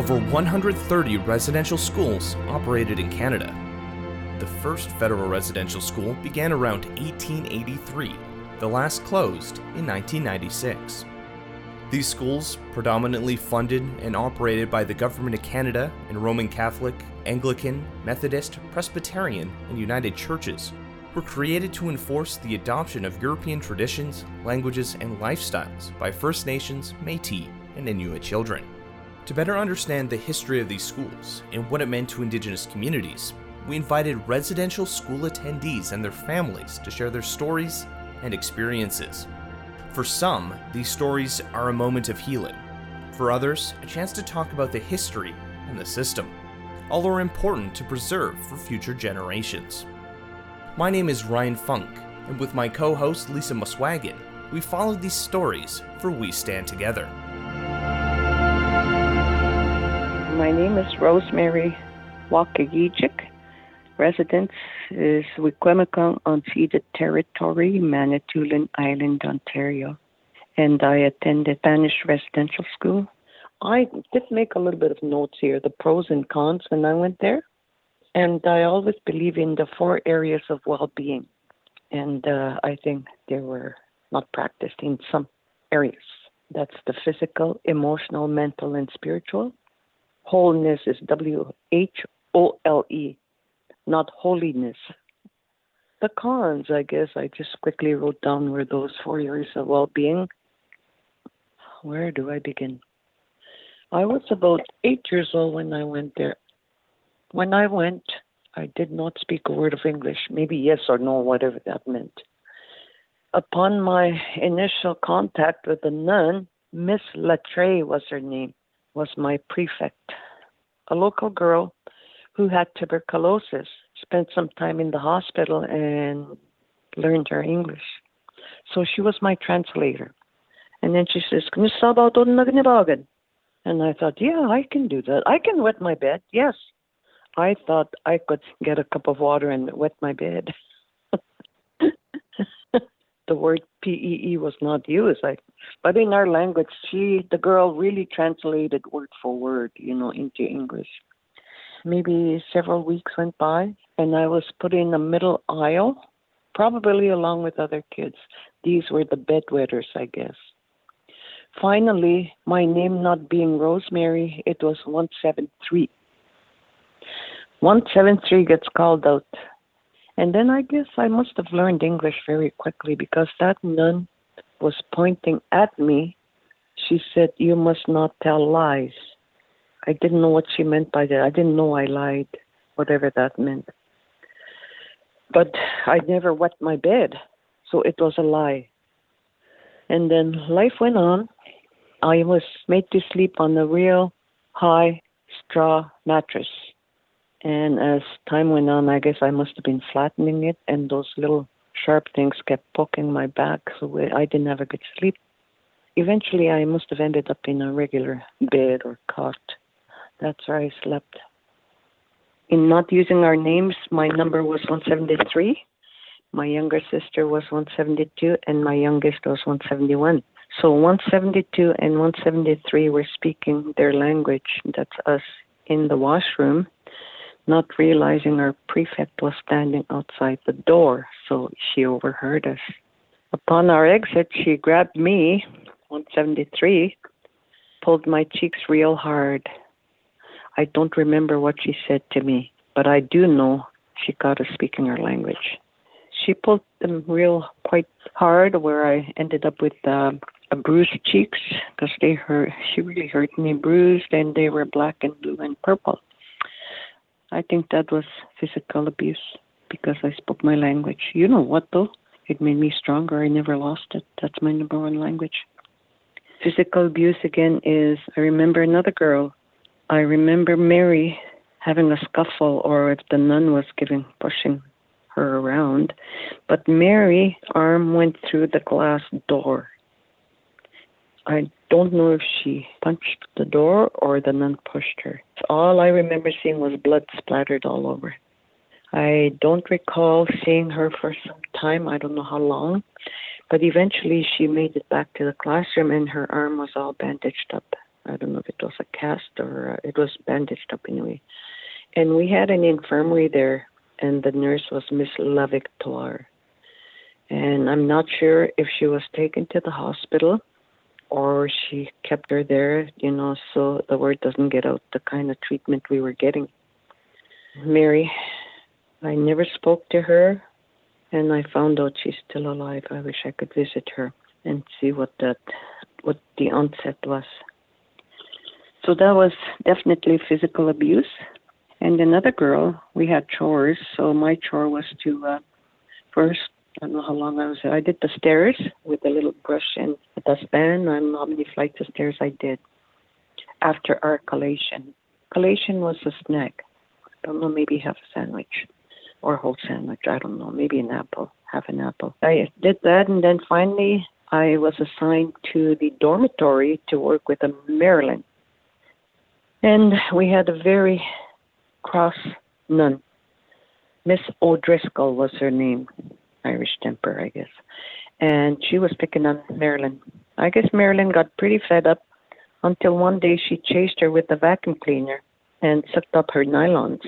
over 130 residential schools operated in Canada. The first federal residential school began around 1883, the last closed in 1996. These schools, predominantly funded and operated by the Government of Canada and Roman Catholic, Anglican, Methodist, Presbyterian, and United Churches, were created to enforce the adoption of European traditions, languages, and lifestyles by First Nations, Metis, and Inuit children. To better understand the history of these schools and what it meant to Indigenous communities, we invited residential school attendees and their families to share their stories and experiences. For some, these stories are a moment of healing. For others, a chance to talk about the history and the system. All are important to preserve for future generations. My name is Ryan Funk, and with my co host Lisa Muswagon, we follow these stories for We Stand Together. My name is Rosemary Wakegijig. Residence is Wikwemikong unceded territory, Manitoulin Island, Ontario. And I attended Spanish residential school. I did make a little bit of notes here, the pros and cons when I went there. And I always believe in the four areas of well being. And uh, I think they were not practiced in some areas. That's the physical, emotional, mental, and spiritual. Wholeness is W H O L E, not holiness. The cons, I guess, I just quickly wrote down were those four areas of well being. Where do I begin? I was about eight years old when I went there. When I went, I did not speak a word of English, maybe yes or no, whatever that meant. Upon my initial contact with the nun, Miss Latre was her name, was my prefect. A local girl who had tuberculosis spent some time in the hospital and learned her English. So she was my translator. And then she says, Can you sub out And I thought, yeah, I can do that. I can wet my bed. Yes. I thought I could get a cup of water and wet my bed. the word PEE was not used. I, but in our language, she, the girl, really translated word for word, you know, into English. Maybe several weeks went by, and I was put in the middle aisle, probably along with other kids. These were the bedwetters, I guess. Finally, my name not being Rosemary, it was 173. 173 gets called out. And then I guess I must have learned English very quickly because that nun was pointing at me. She said, You must not tell lies. I didn't know what she meant by that. I didn't know I lied, whatever that meant. But I never wet my bed, so it was a lie. And then life went on. I was made to sleep on a real high straw mattress. And as time went on, I guess I must have been flattening it, and those little sharp things kept poking my back, so I didn't have a good sleep. Eventually, I must have ended up in a regular bed or cot. That's where I slept. In not using our names, my number was 173. My younger sister was 172, and my youngest was 171. So 172 and 173 were speaking their language. That's us in the washroom, not realizing our prefect was standing outside the door, so she overheard us. Upon our exit, she grabbed me, 173, pulled my cheeks real hard. I don't remember what she said to me, but I do know she got us speaking our language. She pulled them real quite hard, where I ended up with uh, a bruised cheeks because they hurt. She really hurt me, bruised, and they were black and blue and purple. I think that was physical abuse because I spoke my language. You know what though? It made me stronger. I never lost it. That's my number one language. Physical abuse again is I remember another girl. I remember Mary having a scuffle or if the nun was giving pushing her around. But Mary arm went through the glass door I don't know if she punched the door or the nun pushed her. All I remember seeing was blood splattered all over. I don't recall seeing her for some time. I don't know how long. But eventually she made it back to the classroom and her arm was all bandaged up. I don't know if it was a cast or uh, it was bandaged up anyway. And we had an infirmary there, and the nurse was Miss La Victoire. And I'm not sure if she was taken to the hospital or she kept her there, you know, so the word doesn't get out the kind of treatment we were getting. Mary, I never spoke to her, and I found out she's still alive. I wish I could visit her and see what that, what the onset was. So that was definitely physical abuse. And another girl, we had chores. So my chore was to uh, first, I don't know how long I was there. I did the stairs with a little brush and a dustpan. I don't know how many flights of stairs I did after our collation. Collation was a snack. I don't know, maybe half a sandwich or a whole sandwich. I don't know, maybe an apple, half an apple. I did that, and then finally I was assigned to the dormitory to work with a Marilyn. And we had a very cross nun. Miss O'Driscoll was her name, Irish temper, I guess. And she was picking on Marilyn. I guess Marilyn got pretty fed up until one day she chased her with the vacuum cleaner and sucked up her nylons.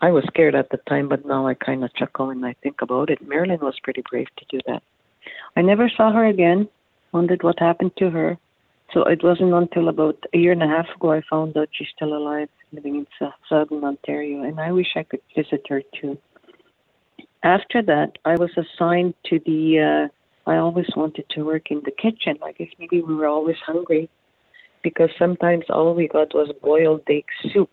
I was scared at the time, but now I kind of chuckle when I think about it. Marilyn was pretty brave to do that. I never saw her again, wondered what happened to her. So it wasn't until about a year and a half ago I found out she's still alive, living in southern Ontario, and I wish I could visit her too. After that, I was assigned to the. Uh, I always wanted to work in the kitchen. I guess maybe we were always hungry, because sometimes all we got was boiled egg soup.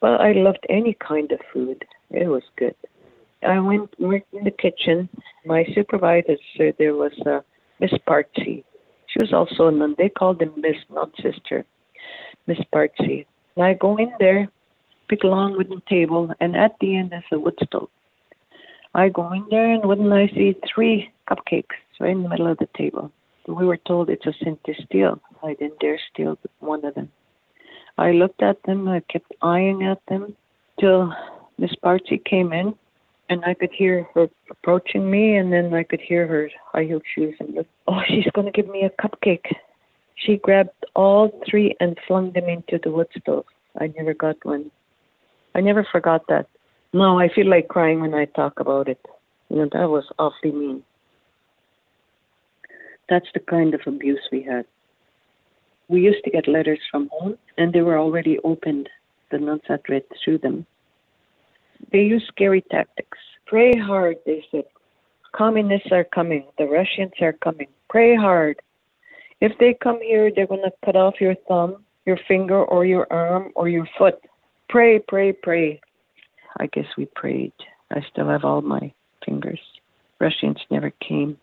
But I loved any kind of food. It was good. I went worked in the kitchen. My supervisor there was uh, Miss Partsy. She was also a nun. They called him Miss, not sister. Miss Partsy. And I go in there, a long wooden table, and at the end there's a wood stove. I go in there, and wouldn't I see three cupcakes right in the middle of the table? We were told it's a sin to steal. I didn't dare steal one of them. I looked at them. I kept eyeing at them till Miss Partsy came in and I could hear her approaching me, and then I could hear her high heeled shoes. And look, oh, she's going to give me a cupcake. She grabbed all three and flung them into the wood stove. I never got one. I never forgot that. No, I feel like crying when I talk about it. You know, that was awfully mean. That's the kind of abuse we had. We used to get letters from home, and they were already opened. The nuns had read through them they used scary tactics. Pray hard, they said. Communists are coming. The Russians are coming. Pray hard. If they come here, they're going to cut off your thumb, your finger, or your arm, or your foot. Pray, pray, pray. I guess we prayed. I still have all my fingers. Russians never came.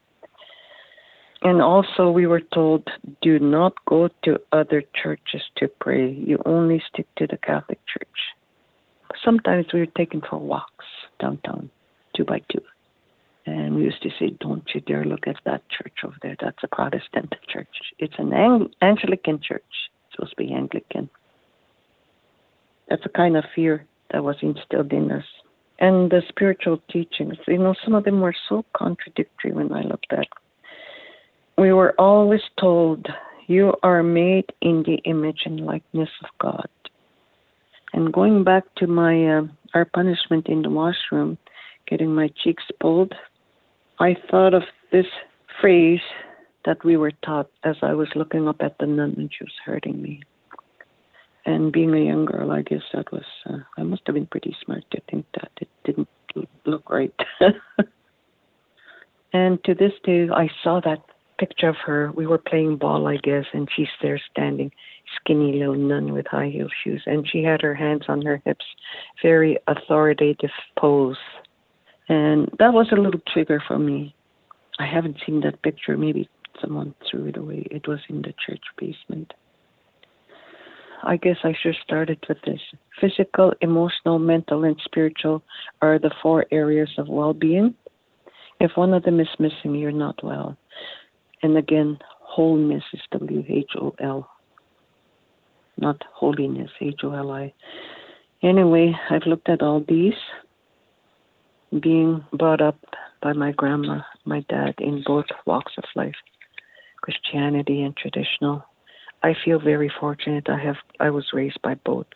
And also, we were told do not go to other churches to pray. You only stick to the Catholic Church sometimes we were taken for walks downtown, two by two. And we used to say, Don't you dare look at that church over there. That's a Protestant church. It's an Ang- Anglican church. It's supposed to be Anglican. That's a kind of fear that was instilled in us. And the spiritual teachings, you know, some of them were so contradictory when I looked at. We were always told, You are made in the image and likeness of God. And going back to my uh, our punishment in the washroom, getting my cheeks pulled, I thought of this phrase that we were taught as I was looking up at the nun and she was hurting me. And being a young girl, I guess that was, uh, I must have been pretty smart to think that it didn't look right. and to this day, I saw that picture of her. We were playing ball, I guess, and she's there standing skinny little nun with high heel shoes, and she had her hands on her hips, very authoritative pose. And that was a little trigger for me. I haven't seen that picture. Maybe someone threw it away. It was in the church basement. I guess I should have started with this. Physical, emotional, mental, and spiritual are the four areas of well being. If one of them is missing, you're not well. And again, wholeness is W H O L not holiness, H O L I. Anyway, I've looked at all these, being brought up by my grandma, my dad, in both walks of life Christianity and traditional. I feel very fortunate. I have I was raised by both.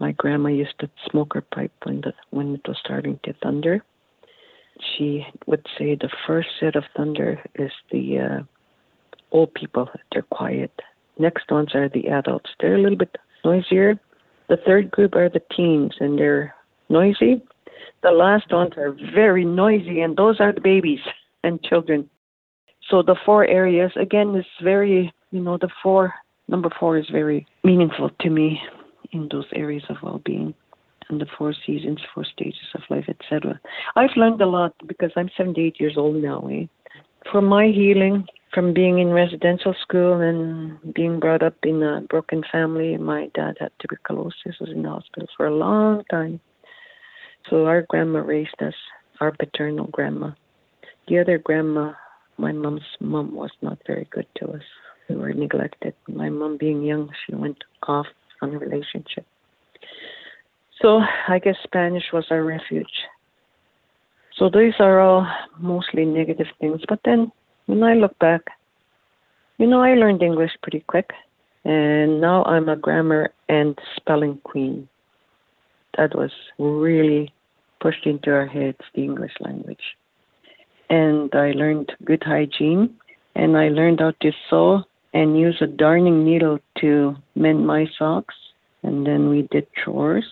My grandma used to smoke her pipe when the when it was starting to thunder. She would say the first set of thunder is the uh, old people. They're quiet. Next ones are the adults. They're a little bit noisier. The third group are the teens, and they're noisy. The last ones are very noisy, and those are the babies and children. So the four areas again is very, you know, the four number four is very meaningful to me in those areas of well-being and the four seasons, four stages of life, etc. I've learned a lot because I'm 78 years old now. Eh? For my healing, from being in residential school and being brought up in a broken family, my dad had tuberculosis, was in the hospital for a long time. So our grandma raised us, our paternal grandma. The other grandma, my mom's mom, was not very good to us. We were neglected. My mom, being young, she went off on a relationship. So I guess Spanish was our refuge. So these are all mostly negative things. But then when I look back, you know, I learned English pretty quick. And now I'm a grammar and spelling queen. That was really pushed into our heads, the English language. And I learned good hygiene and I learned how to sew and use a darning needle to mend my socks. And then we did chores.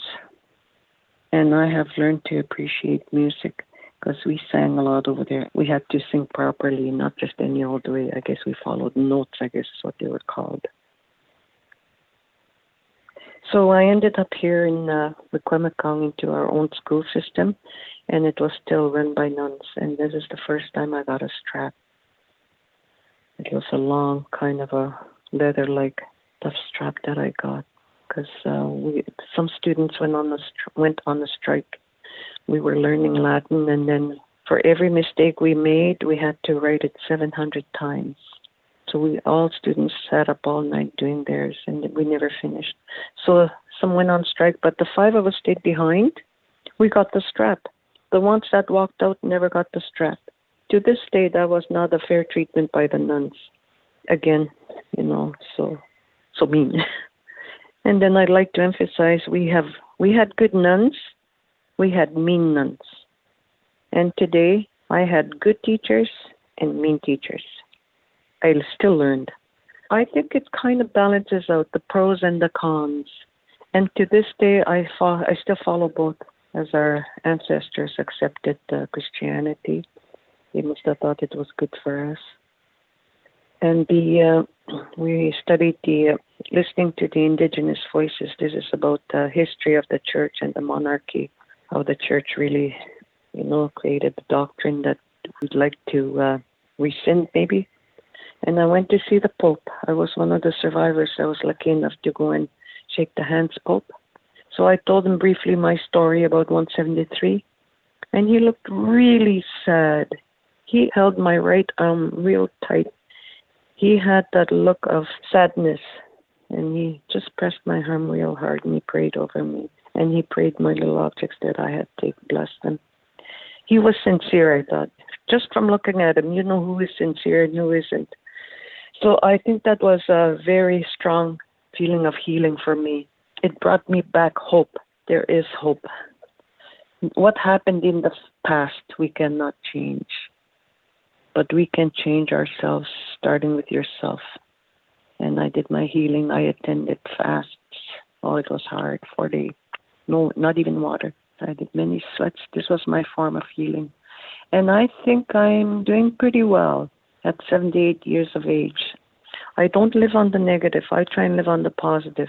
And I have learned to appreciate music because we sang a lot over there. We had to sing properly, not just any old way. I guess we followed notes, I guess is what they were called. So I ended up here in uh, Wikwemikong into our own school system, and it was still run by nuns. And this is the first time I got a strap. It was a long kind of a leather-like tough strap that I got because uh, we some students went on the went on the strike. We were learning Latin, and then for every mistake we made, we had to write it 700 times. So we all students sat up all night doing theirs, and we never finished. So some went on strike, but the five of us stayed behind. We got the strap. The ones that walked out never got the strap to this day, that was not a fair treatment by the nuns. Again, you know, so so mean. and then I'd like to emphasize we have we had good nuns, we had mean nuns, and today I had good teachers and mean teachers. I still learned. I think it kind of balances out the pros and the cons. And to this day, I fo- I still follow both, as our ancestors accepted uh, Christianity they must have thought it was good for us. And the uh, we studied the uh, listening to the indigenous voices. This is about the history of the church and the monarchy, how the church really, you know, created the doctrine that we'd like to uh, rescind, maybe. And I went to see the Pope. I was one of the survivors. I was lucky enough to go and shake the hands Pope. So I told him briefly my story about 173, and he looked really sad. He held my right arm real tight. He had that look of sadness, and he just pressed my arm real hard, and he prayed over me. And he prayed my little objects that I had to bless them. He was sincere, I thought. Just from looking at him, you know who is sincere and who isn't. So I think that was a very strong feeling of healing for me. It brought me back hope. There is hope. What happened in the past, we cannot change but we can change ourselves starting with yourself. And I did my healing. I attended fasts. Oh, it was hard. Four days. No, not even water. I did many sweats. This was my form of healing. And I think I'm doing pretty well at 78 years of age. I don't live on the negative. I try and live on the positive.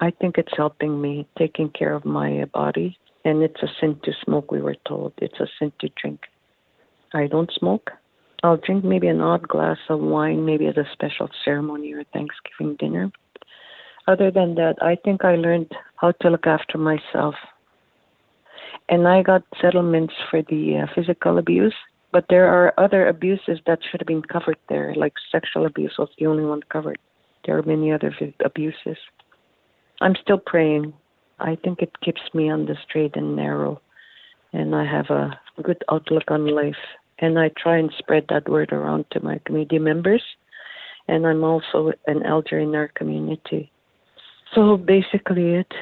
I think it's helping me taking care of my body. And it's a sin to smoke, we were told. It's a sin to drink. I don't smoke. I'll drink maybe an odd glass of wine, maybe at a special ceremony or Thanksgiving dinner. Other than that, I think I learned how to look after myself. And I got settlements for the uh, physical abuse, but there are other abuses that should have been covered there, like sexual abuse was the only one covered. There are many other abuses. I'm still praying. I think it keeps me on the straight and narrow and I have a good outlook on life. And I try and spread that word around to my community members. and I'm also an elder in our community. So basically, it.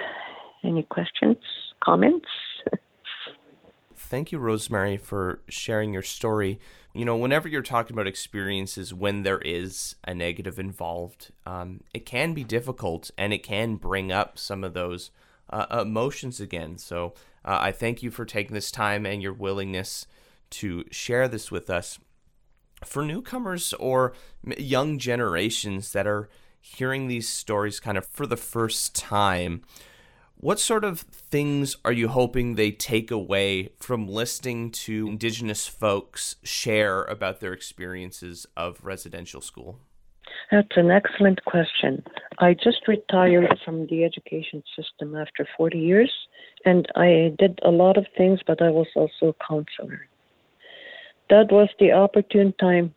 Any questions, comments? Thank you, Rosemary, for sharing your story. You know, whenever you're talking about experiences when there is a negative involved, um, it can be difficult and it can bring up some of those uh, emotions again. So uh, I thank you for taking this time and your willingness to share this with us. For newcomers or young generations that are hearing these stories kind of for the first time, what sort of things are you hoping they take away from listening to Indigenous folks share about their experiences of residential school? That's an excellent question. I just retired from the education system after 40 years, and I did a lot of things, but I was also a counselor. That was the opportune time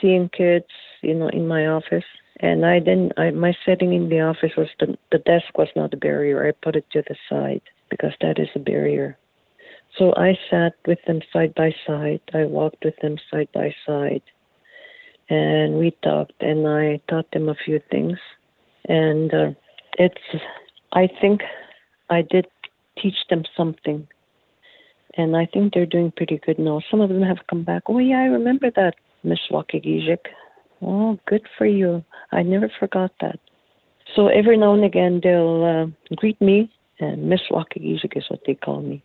seeing kids, you know, in my office and I didn't. I, my setting in the office was the the desk was not a barrier. I put it to the side because that is a barrier. So I sat with them side by side. I walked with them side by side, and we talked. And I taught them a few things. And uh, it's. I think I did teach them something. And I think they're doing pretty good now. Some of them have come back. Oh yeah, I remember that, Miss Wakegijig. Oh, good for you. I never forgot that. So every now and again they'll uh, greet me, and Miss Wakegijig is what they call me.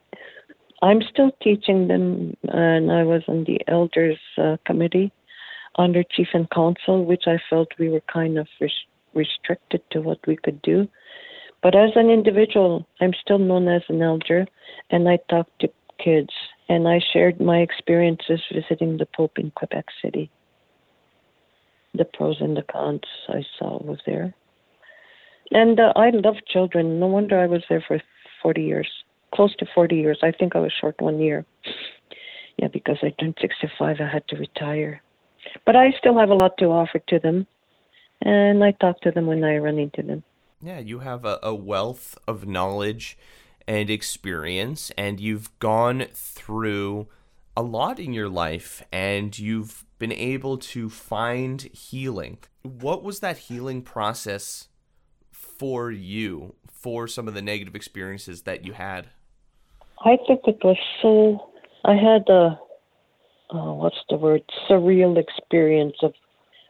I'm still teaching them, and I was on the elders uh, committee under chief and council, which I felt we were kind of res- restricted to what we could do. But as an individual, I'm still known as an elder, and I talk to kids, and I shared my experiences visiting the Pope in Quebec City the pros and the cons I saw was there. And uh, I love children. No wonder I was there for 40 years, close to 40 years. I think I was short one year. Yeah, because I turned 65, I had to retire. But I still have a lot to offer to them, and I talk to them when I run into them. Yeah, you have a, a wealth of knowledge and experience, and you've gone through a lot in your life, and you've been able to find healing. What was that healing process for you for some of the negative experiences that you had? I think it was so. I had a, uh, what's the word, surreal experience of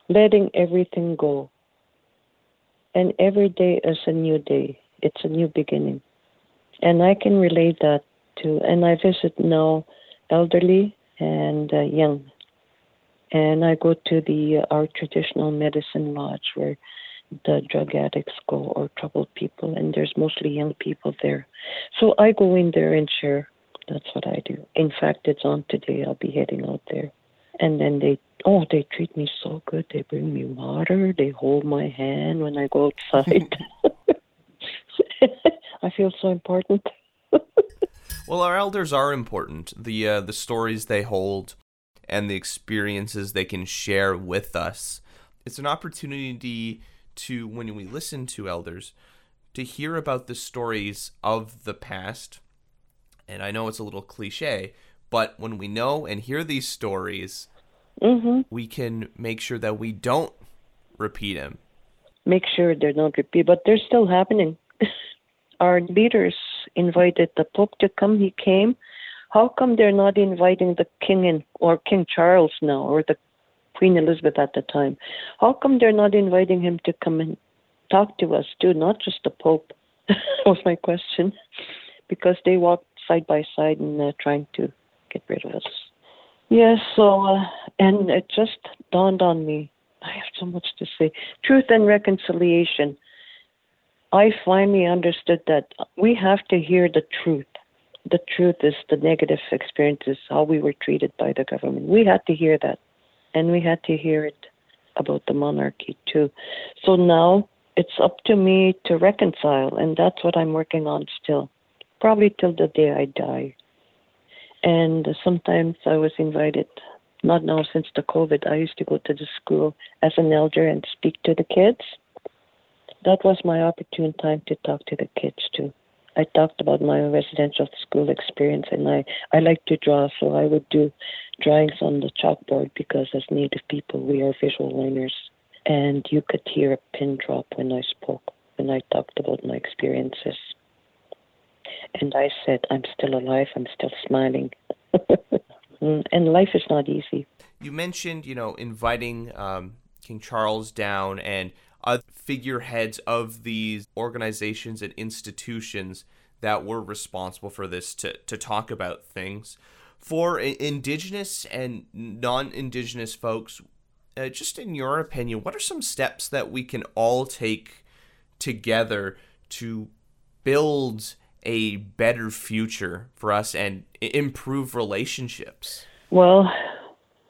letting everything go. And every day is a new day, it's a new beginning. And I can relate that to, and I visit now elderly and uh, young and I go to the uh, our traditional medicine lodge where the drug addicts go or troubled people, and there's mostly young people there. So I go in there and share. That's what I do. In fact, it's on today. I'll be heading out there, and then they oh they treat me so good. They bring me water. They hold my hand when I go outside. I feel so important. well, our elders are important. The uh, the stories they hold and the experiences they can share with us. It's an opportunity to, when we listen to elders, to hear about the stories of the past. And I know it's a little cliche, but when we know and hear these stories, mm-hmm. we can make sure that we don't repeat them. Make sure they're not repeat, but they're still happening. Our leaders invited the Pope to come. He came how come they're not inviting the king in, or King Charles now, or the Queen Elizabeth at the time? How come they're not inviting him to come and talk to us too, not just the Pope? was my question, because they walked side by side and uh, trying to get rid of us. Yes, yeah, so uh, and it just dawned on me. I have so much to say. Truth and reconciliation. I finally understood that we have to hear the truth the truth is the negative experiences, how we were treated by the government. We had to hear that, and we had to hear it about the monarchy too. So now it's up to me to reconcile, and that's what I'm working on still, probably till the day I die. And sometimes I was invited, not now since the COVID, I used to go to the school as an elder and speak to the kids. That was my opportune time to talk to the kids too. I talked about my residential school experience, and I I like to draw, so I would do drawings on the chalkboard because as Native people we are visual learners, and you could hear a pin drop when I spoke, when I talked about my experiences. And I said, I'm still alive, I'm still smiling. Mm, and life is not easy. You mentioned, you know, inviting um, King Charles down and other figureheads of these organizations and institutions that were responsible for this to, to talk about things. For indigenous and non indigenous folks, uh, just in your opinion, what are some steps that we can all take together to build a better future for us and improve relationships? Well,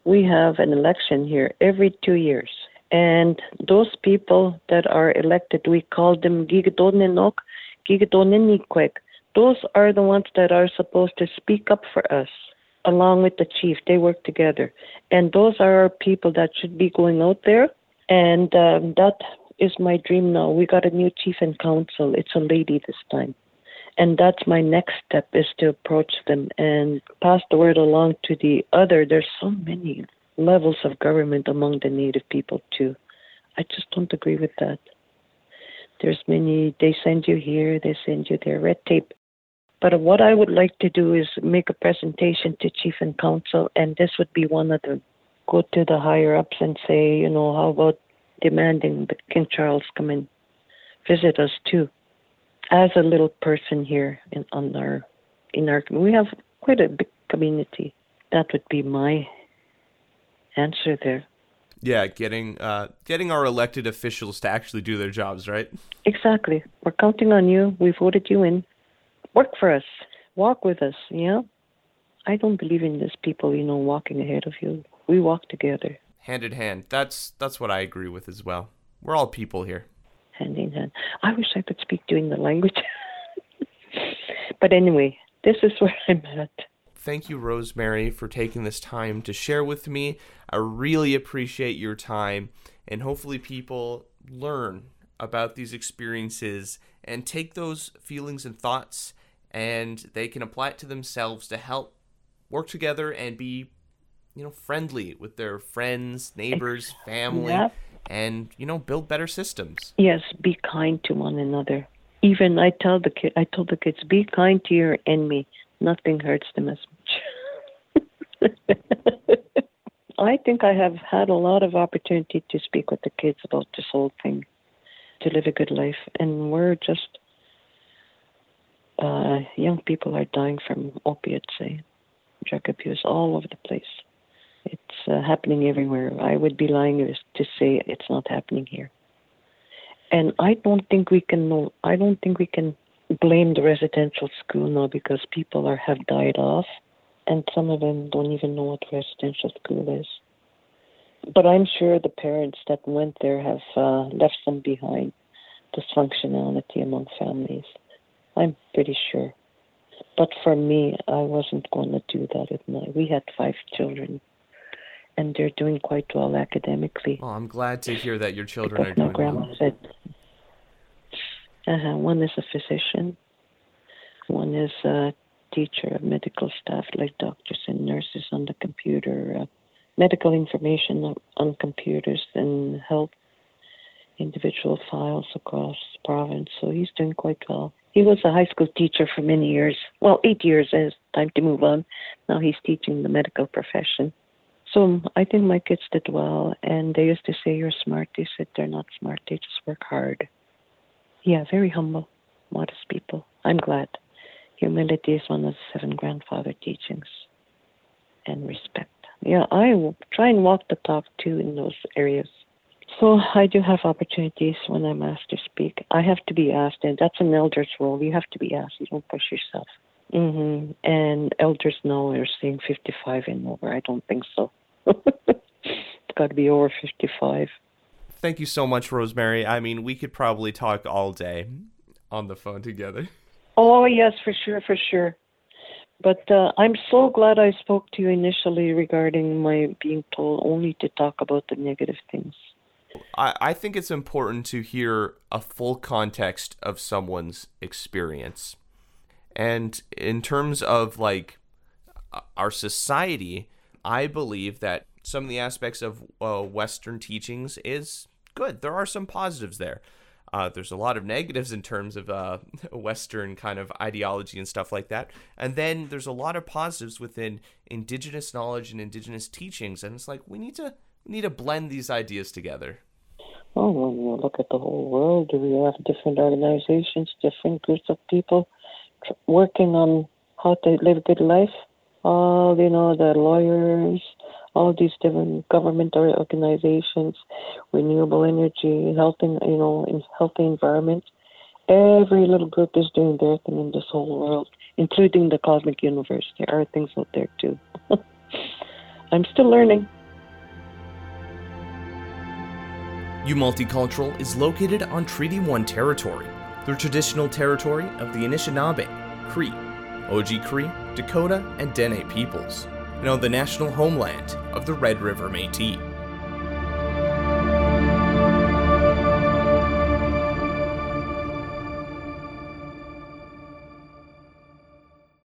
we have an election here every two years. And those people that are elected, we call them Gigadonenok, Gigadonenikwek. Those are the ones that are supposed to speak up for us, along with the chief. They work together. And those are our people that should be going out there. And um, that is my dream now. We got a new chief and council. It's a lady this time. And that's my next step is to approach them and pass the word along to the other. There's so many levels of government among the native people too. I just don't agree with that. There's many they send you here, they send you there, red tape. But what I would like to do is make a presentation to chief and council, and this would be one of them. Go to the higher ups and say, you know, how about demanding that King Charles come and visit us too? As a little person here in on our in our we have quite a big community. That would be my answer there. Yeah, getting uh, getting our elected officials to actually do their jobs, right? Exactly. We're counting on you. We voted you in. Work for us. Walk with us. Yeah. I don't believe in this people, you know, walking ahead of you. We walk together. Hand in hand. That's that's what I agree with as well. We're all people here. Hand in hand. I wish I could speak doing the language. but anyway, this is where I'm at. Thank you, Rosemary, for taking this time to share with me. I really appreciate your time, and hopefully, people learn about these experiences and take those feelings and thoughts and they can apply it to themselves to help work together and be you know friendly with their friends neighbors family yep. and you know build better systems yes be kind to one another even i tell the kid i told the kids be kind to your enemy nothing hurts them as much. I think I have had a lot of opportunity to speak with the kids about this whole thing, to live a good life, and we're just uh, young people are dying from opiates, say, drug abuse all over the place. It's uh, happening everywhere. I would be lying to say it's not happening here. And I don't think we can know. I don't think we can blame the residential school now because people are have died off, and some of them don't even know what residential school is. But I'm sure the parents that went there have uh, left some behind dysfunctionality among families. I'm pretty sure. But for me, I wasn't going to do that at night. We had five children, and they're doing quite well academically. Well, I'm glad to hear that your children because are doing my grandma well. said uh-huh. One is a physician. One is a teacher of medical staff, like doctors and nurses on the computer, uh, medical information on computers, and health individual files across the province. So he's doing quite well. He was a high school teacher for many years. Well, eight years. It's time to move on. Now he's teaching the medical profession. So I think my kids did well. And they used to say, You're smart. They said they're not smart. They just work hard. Yeah, very humble, modest people. I'm glad. Humility is one of the seven grandfather teachings, and respect. Yeah, I will try and walk the talk too in those areas. So I do have opportunities when I'm asked to speak. I have to be asked, and that's an elder's role. You have to be asked. You don't push yourself. Mm-hmm. And elders now are saying 55 and over. I don't think so. it's got to be over 55 thank you so much, Rosemary. I mean, we could probably talk all day on the phone together. Oh, yes, for sure, for sure. But uh, I'm so glad I spoke to you initially regarding my being told only to talk about the negative things. I, I think it's important to hear a full context of someone's experience. And in terms of like our society, I believe that some of the aspects of uh, Western teachings is good. There are some positives there. Uh, there's a lot of negatives in terms of uh, Western kind of ideology and stuff like that. And then there's a lot of positives within indigenous knowledge and indigenous teachings. And it's like we need to we need to blend these ideas together. Well, when you look at the whole world, we have different organizations, different groups of people working on how to live a good life. All you know, the lawyers, all these different government organizations, renewable energy, healthy, you know, healthy environment. Every little group is doing their thing in this whole world, including the cosmic universe. There are things out there too. I'm still learning. U Multicultural is located on Treaty 1 territory, the traditional territory of the Anishinaabe, Cree, Oji-Cree, Dakota, and Dene peoples and on the national homeland of the Red River Métis.